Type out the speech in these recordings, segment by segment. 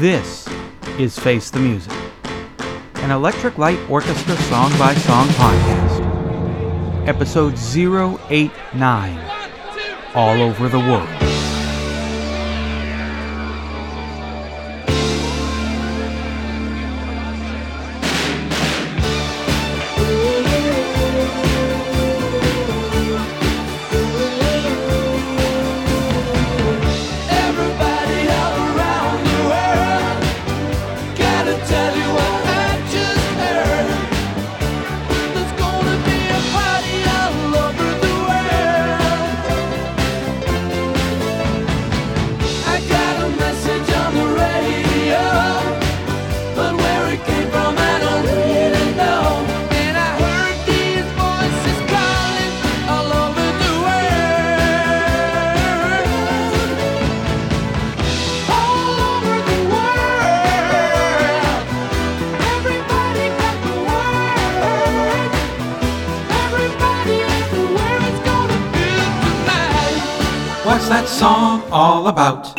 This is Face the Music, an Electric Light Orchestra song by song podcast. Episode 089 All Over the World. That song all about?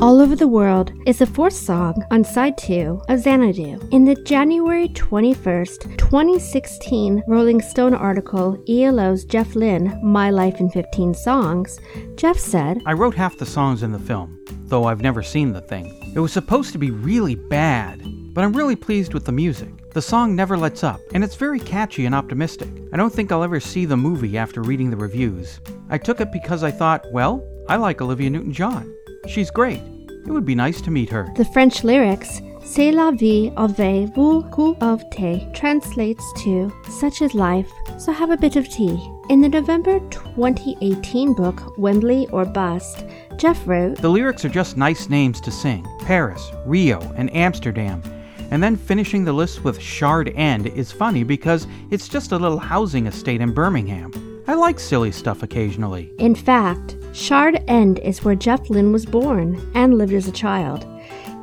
All Over the World is the fourth song on side two of Xanadu. In the January 21st, 2016 Rolling Stone article, ELO's Jeff Lynne, My Life in 15 Songs, Jeff said, I wrote half the songs in the film, though I've never seen the thing. It was supposed to be really bad, but I'm really pleased with the music. The song never lets up, and it's very catchy and optimistic. I don't think I'll ever see the movie after reading the reviews. I took it because I thought, well, I like Olivia Newton John. She's great. It would be nice to meet her. The French lyrics, C'est la vie avec beaucoup of thé, translates to Such is life, so have a bit of tea. In the November 2018 book, Wembley or Bust, Jeff wrote, The lyrics are just nice names to sing Paris, Rio, and Amsterdam. And then finishing the list with Shard End is funny because it's just a little housing estate in Birmingham. I like silly stuff occasionally. In fact, Shard End is where Jeff Lynne was born and lived as a child.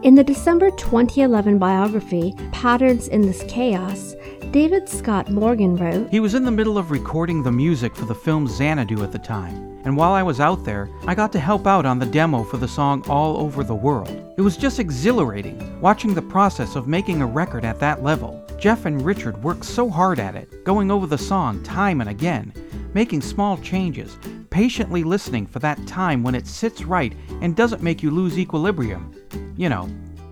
In the December 2011 biography, Patterns in This Chaos, David Scott Morgan wrote, He was in the middle of recording the music for the film Xanadu at the time, and while I was out there, I got to help out on the demo for the song All Over the World. It was just exhilarating watching the process of making a record at that level. Jeff and Richard worked so hard at it, going over the song time and again, making small changes, patiently listening for that time when it sits right and doesn't make you lose equilibrium. You know,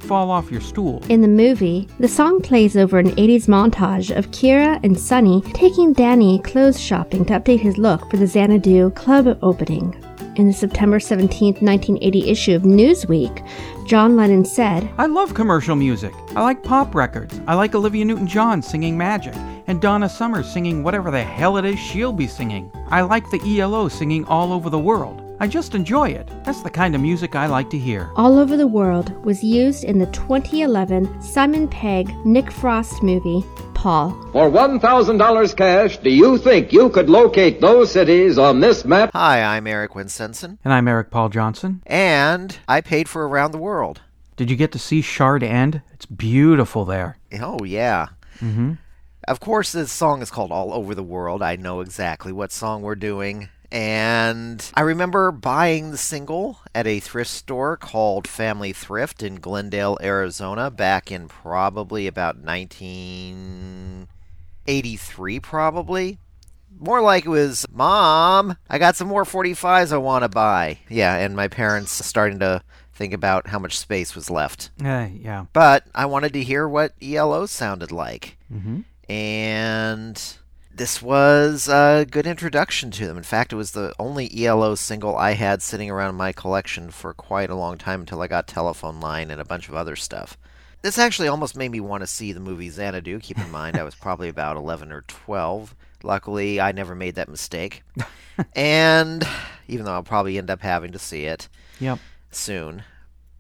fall off your stool. In the movie, the song plays over an 80s montage of Kira and Sonny taking Danny clothes shopping to update his look for the Xanadu club opening. In the September 17, 1980 issue of Newsweek, John Lennon said, I love commercial music. I like pop records. I like Olivia Newton John singing Magic, and Donna Summer singing whatever the hell it is she'll be singing. I like the ELO singing all over the world. I just enjoy it. That's the kind of music I like to hear. All Over the World was used in the 2011 Simon Pegg Nick Frost movie, Paul. For $1,000 cash, do you think you could locate those cities on this map? Hi, I'm Eric Winsenson, And I'm Eric Paul Johnson. and I paid for Around the World. Did you get to see Shard End? It's beautiful there. Oh, yeah. Mm-hmm. Of course, this song is called All Over the World. I know exactly what song we're doing. And I remember buying the single at a thrift store called Family Thrift in Glendale, Arizona, back in probably about 1983, probably. More like it was, Mom, I got some more 45s I want to buy. Yeah, and my parents starting to think about how much space was left. Uh, yeah. But I wanted to hear what ELO sounded like. Mm-hmm. And this was a good introduction to them. In fact, it was the only ELO single I had sitting around in my collection for quite a long time until I got Telephone Line and a bunch of other stuff. This actually almost made me want to see the movie Xanadu. Keep in mind, I was probably about 11 or 12. Luckily, I never made that mistake. and even though I'll probably end up having to see it Yep. soon.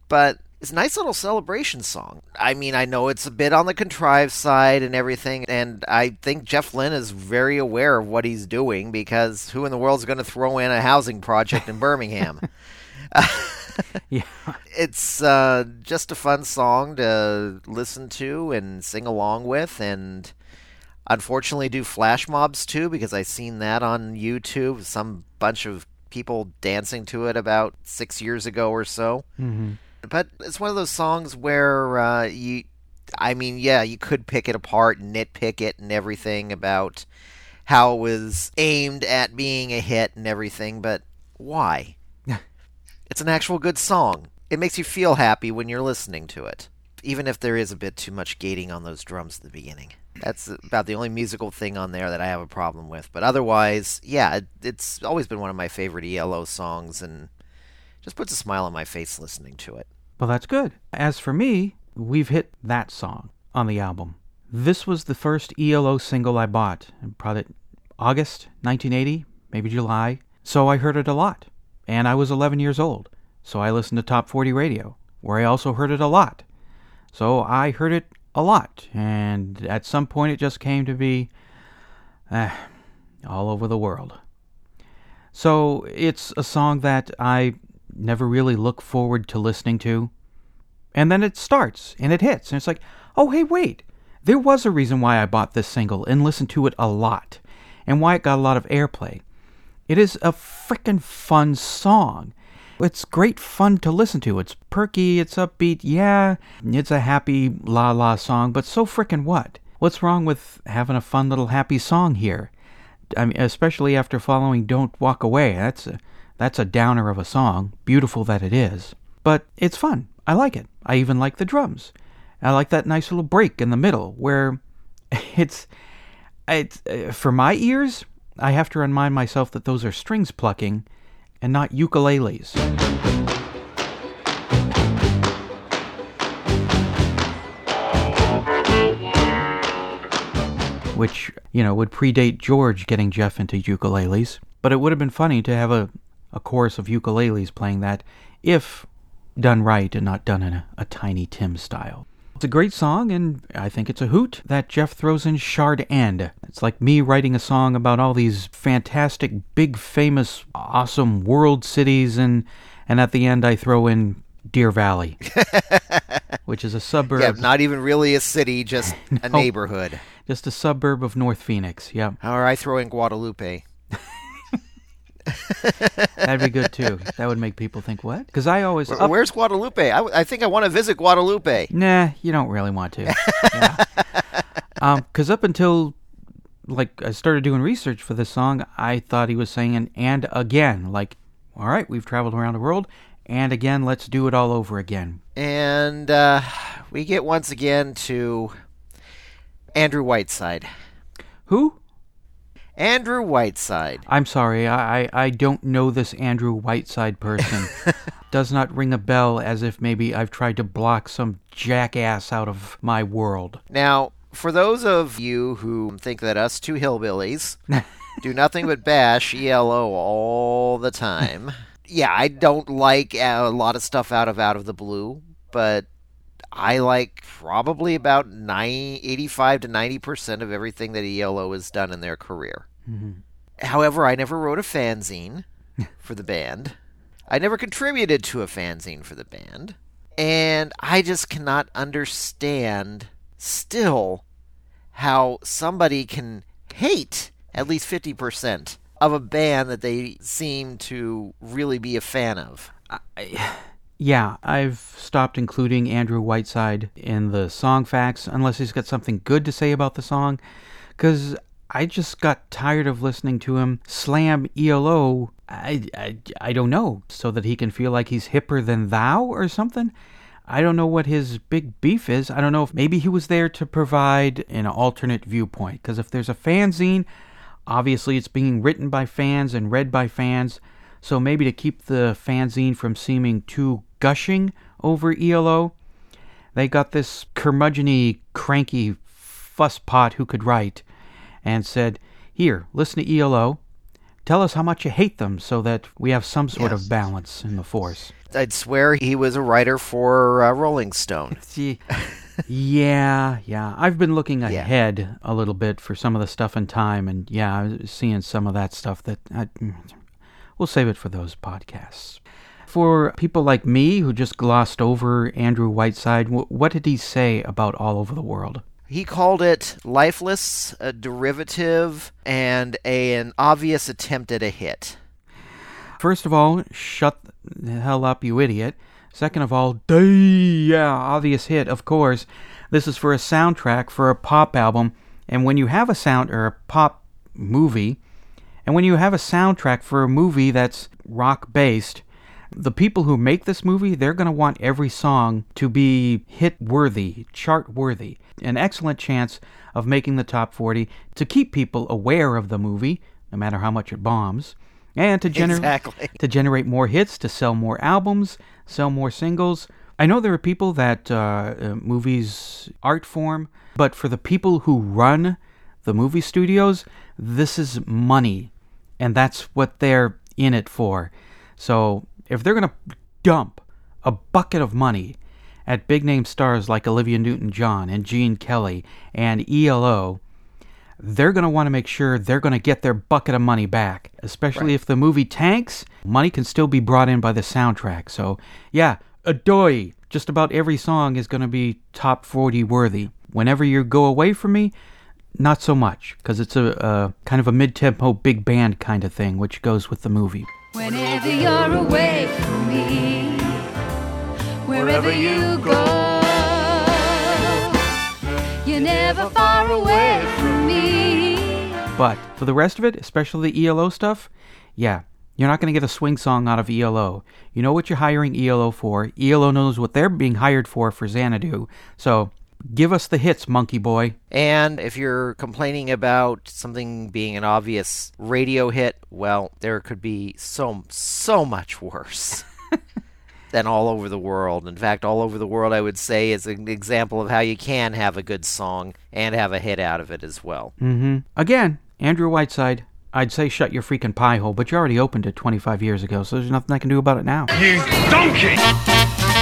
But it's a nice little celebration song. I mean, I know it's a bit on the contrived side and everything, and I think Jeff Lynne is very aware of what he's doing because who in the world is going to throw in a housing project in Birmingham? Yeah. it's uh, just a fun song to listen to and sing along with, and unfortunately do flash mobs too because I've seen that on YouTube. Some bunch of people dancing to it about six years ago or so. Mm-hmm. But it's one of those songs where uh, you, I mean, yeah, you could pick it apart and nitpick it and everything about how it was aimed at being a hit and everything, but why? it's an actual good song. It makes you feel happy when you're listening to it, even if there is a bit too much gating on those drums at the beginning. That's about the only musical thing on there that I have a problem with. But otherwise, yeah, it, it's always been one of my favorite ELO songs and just puts a smile on my face listening to it. Well, that's good. As for me, we've hit that song on the album. This was the first ELO single I bought, in probably August 1980, maybe July. So I heard it a lot. And I was 11 years old. So I listened to Top 40 Radio, where I also heard it a lot. So I heard it a lot. And at some point, it just came to be eh, all over the world. So it's a song that I never really look forward to listening to. And then it starts and it hits, and it's like, oh, hey, wait. There was a reason why I bought this single and listened to it a lot, and why it got a lot of airplay. It is a frickin' fun song. It's great fun to listen to. It's perky, it's upbeat, yeah, it's a happy la la song, but so frickin' what? What's wrong with having a fun little happy song here? I mean, especially after following "Don't Walk Away." That's a that's a downer of a song. Beautiful that it is, but it's fun. I like it. I even like the drums. I like that nice little break in the middle where it's it's uh, for my ears. I have to remind myself that those are strings plucking and not ukuleles. which, you know, would predate George getting Jeff into ukuleles. But it would have been funny to have a, a chorus of ukuleles playing that if done right and not done in a, a Tiny Tim style. It's a great song, and I think it's a hoot that Jeff throws in Shard End. It's like me writing a song about all these fantastic, big, famous, awesome world cities, and, and at the end I throw in Deer Valley, which is a suburb. Yeah, not even really a city, just a neighborhood. Just a suburb of North Phoenix. Yep, Or I throw in Guadalupe. that'd be good too. That would make people think, what? Because I always Where- up- Where's Guadalupe? I, w- I think I want to visit Guadalupe. Nah, you don't really want to. yeah. Um, because up until like I started doing research for this song, I thought he was saying and again, like, all right, we've traveled around the world, and again, let's do it all over again. And uh, we get once again to Andrew Whiteside. Who? Andrew Whiteside. I'm sorry, I, I, I don't know this Andrew Whiteside person. Does not ring a bell as if maybe I've tried to block some jackass out of my world. Now, for those of you who think that us two hillbillies do nothing but bash ELO all the time, yeah, I don't like uh, a lot of stuff out of Out of the Blue, but I like probably about 90, 85 to 90% of everything that ELO has done in their career. Mm-hmm. However, I never wrote a fanzine for the band. I never contributed to a fanzine for the band. And I just cannot understand still how somebody can hate at least 50% of a band that they seem to really be a fan of. Yeah, I've stopped including Andrew Whiteside in the song facts unless he's got something good to say about the song, because I just got tired of listening to him slam ELO. I, I, I don't know, so that he can feel like he's hipper than thou or something. I don't know what his big beef is. I don't know if maybe he was there to provide an alternate viewpoint, because if there's a fanzine, obviously it's being written by fans and read by fans. So maybe to keep the fanzine from seeming too gushing over ELO, they got this curmudgeony, cranky fusspot who could write and said, Here, listen to ELO. Tell us how much you hate them so that we have some sort Yes. of balance in the force. I'd swear he was a writer for uh, Rolling Stone. See, yeah, yeah. I've been looking Yeah. ahead a little bit for some of the stuff in time, and yeah, I was seeing some of that stuff that I, we'll save it for those podcasts. For people like me who just glossed over Andrew Whiteside, wh- what did he say about All Over the World? He called it lifeless, a derivative, and a, an obvious attempt at a hit. First of all, shut the hell up, you idiot. Second of all, yeah, obvious hit, of course. This is for a soundtrack for a pop album, and when you have a sound or a pop movie, and when you have a soundtrack for a movie that's rock based, the people who make this movie, they're going to want every song to be hit worthy, chart worthy. An excellent chance of making the top 40 to keep people aware of the movie, no matter how much it bombs, and to, gener- Exactly. to generate more hits, to sell more albums, sell more singles. I know there are people that uh, uh, movies art form, but for the people who run the movie studios, this is money, and that's what they're in it for. So if they're going to dump a bucket of money at big name stars like Olivia Newton John and Gene Kelly and ELO, they're going to want to make sure they're going to get their bucket of money back. Especially if the movie tanks, money can still be brought in by the soundtrack. So, yeah, adoy. Just about every song is going to be top 40 worthy. Whenever you go away from me, not so much, because it's a, a kind of a mid tempo big band kind of thing, which goes with the movie. Whenever you're away from me, wherever you go, you're never far away from me. But for the rest of it, especially the ELO stuff, yeah, you're not going to get a swing song out of ELO. You know what you're hiring ELO for. ELO knows what they're being hired for for Xanadu. So give us the hits, monkey boy. And if you're complaining about something being an obvious radio hit, well, there could be so so much worse than all over the world. In fact, all over the world, I would say, is an example of how you can have a good song and have a hit out of it as well. Mm-hmm. Again, Andrew Whiteside. I'd say shut your freaking pie hole, but you already opened it 25 years ago, so there's nothing I can do about it now.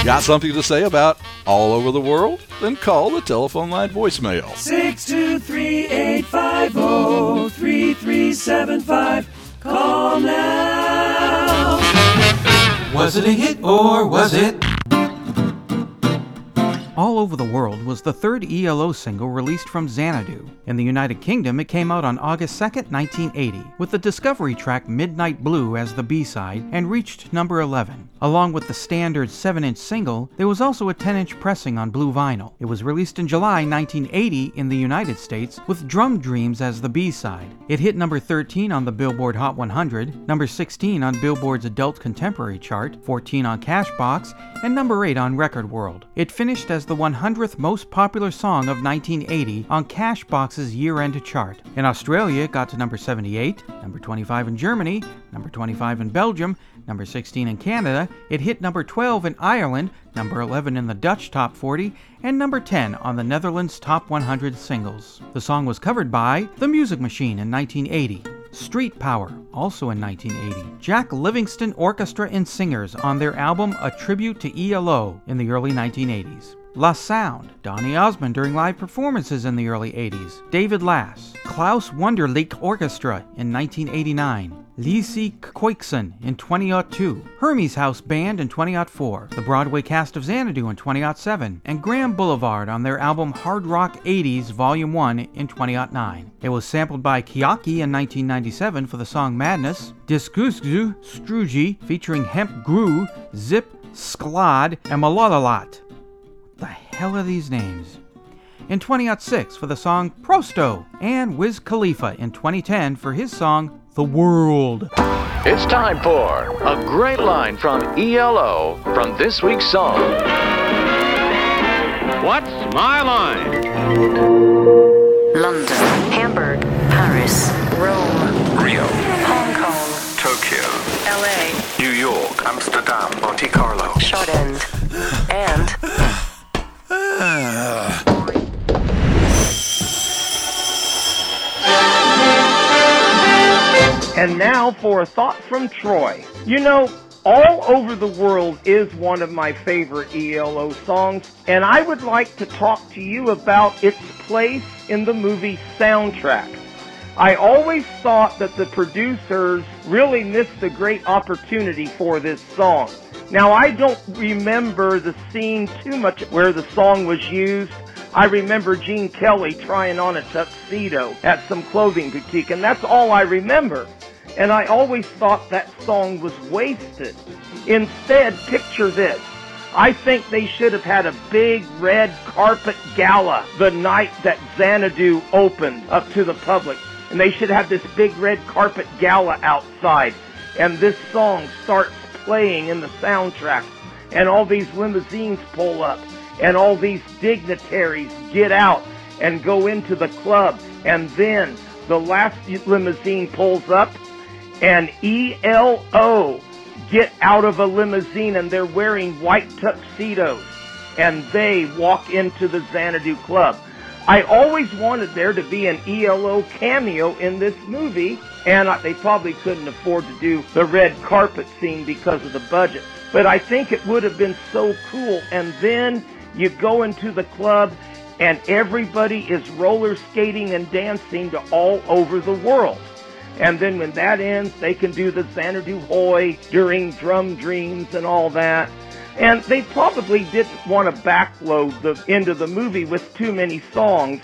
Got something to say about all over the world? Then call the telephone line voicemail. 623-850-3375. Call now. Was it a hit or was it? All Over the World was the third ELO single released from Xanadu. In the United Kingdom, it came out on August 2, 1980, with the discovery track Midnight Blue as the B side and reached number 11. Along with the standard 7 inch single, there was also a 10 inch pressing on blue vinyl. It was released in July 1980 in the United States with Drum Dreams as the B side. It hit number 13 on the Billboard Hot 100, number 16 on Billboard's Adult Contemporary chart, 14 on Cashbox, and number 8 on Record World. It finished as the 100th most popular song of 1980 on Cashbox's year end chart. In Australia, it got to number 78, number 25 in Germany, number 25 in Belgium, number 16 in Canada. It hit number 12 in Ireland, number 11 in the Dutch Top 40, and number 10 on the Netherlands Top 100 singles. The song was covered by The Music Machine in 1980. Street Power, also in 1980. Jack Livingston Orchestra and Singers on their album A Tribute to ELO in the early 1980s. La Sound, Donny Osmond during live performances in the early 80s. David Lass, Klaus Wunderlich Orchestra in 1989. Lisi Koikson in 2002, Hermes House Band in 2004, the Broadway cast of Xanadu in 2007, and Graham Boulevard on their album Hard Rock 80s Volume 1 in 2009. It was sampled by Kiaki in 1997 for the song Madness, Diskusgu Struji featuring Hemp Gru, Zip, Sklad, and Malalalat. The hell are these names? In 2006 for the song Prosto, and Wiz Khalifa in 2010 for his song The World. It's time for a great line from ELO from this week's song. What's my line? London, Hamburg, Paris, Rome, Rio, Hong Kong, Tokyo, LA, New York, Amsterdam, Monte Carlo. Shard End, and now for a thought from Troy. You know, All Over the World is one of my favorite ELO songs, and I would like to talk to you about its place in the movie soundtrack. I always thought that the producers really missed a great opportunity for this song. Now, I don't remember the scene too much where the song was used. I remember Gene Kelly trying on a tuxedo at some clothing boutique, and that's all I remember. And I always thought that song was wasted. Instead, picture this. I think they should have had a big red carpet gala the night that Xanadu opened up to the public. And they should have this big red carpet gala outside. And this song starts playing in the soundtrack. And all these limousines pull up. And all these dignitaries get out and go into the club. And then the last limousine pulls up and ELO get out of a limousine and they're wearing white tuxedos and they walk into the Xanadu Club. I always wanted there to be an ELO cameo in this movie and they probably couldn't afford to do the red carpet scene because of the budget. But I think it would have been so cool. And then you go into the club and everybody is roller skating and dancing to all over the world. And then when that ends, they can do the Xanadu Hoy during Drum Dreams and all that. And they probably didn't want to backload the end of the movie with too many songs.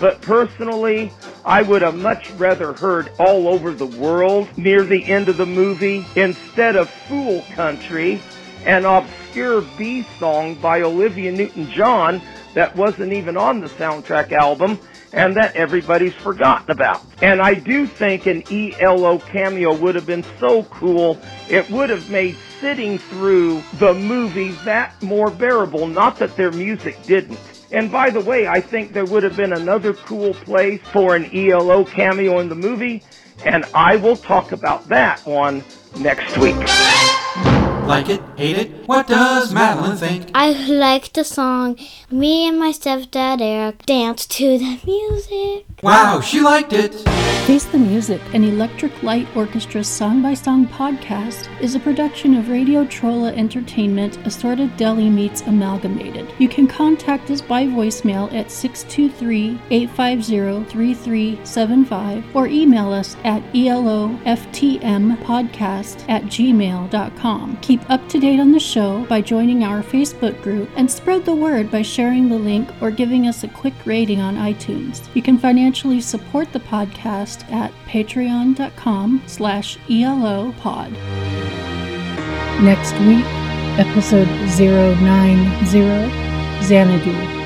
But personally, I would have much rather heard All Over the World near the end of the movie instead of Fool Country, an obscure B song by Olivia Newton-John that wasn't even on the soundtrack album and that everybody's forgotten about. And I do think an ELO cameo would have been so cool. It would have made sitting through the movie that more bearable. Not that their music didn't. And by the way, I think there would have been another cool place for an ELO cameo in the movie, and I will talk about that one next week. Like it? Hate it? What does Madeline think? I like the song. Me and my stepdad Eric dance to the music. Wow, she liked it. Face the Music, an Electric Light Orchestra song by song podcast, is a production of Radio Trolla Entertainment, Assorted Deli Meats Amalgamated. You can contact us by voicemail at 623 850 3375 or email us at eloftmpodcast at gmail.com. Keep up to date on the show by joining our Facebook group and spread the word by sharing the link or giving us a quick rating on iTunes. You can financially support the podcast at patreon.com slash elopod. Next week, episode 090, Xanadu.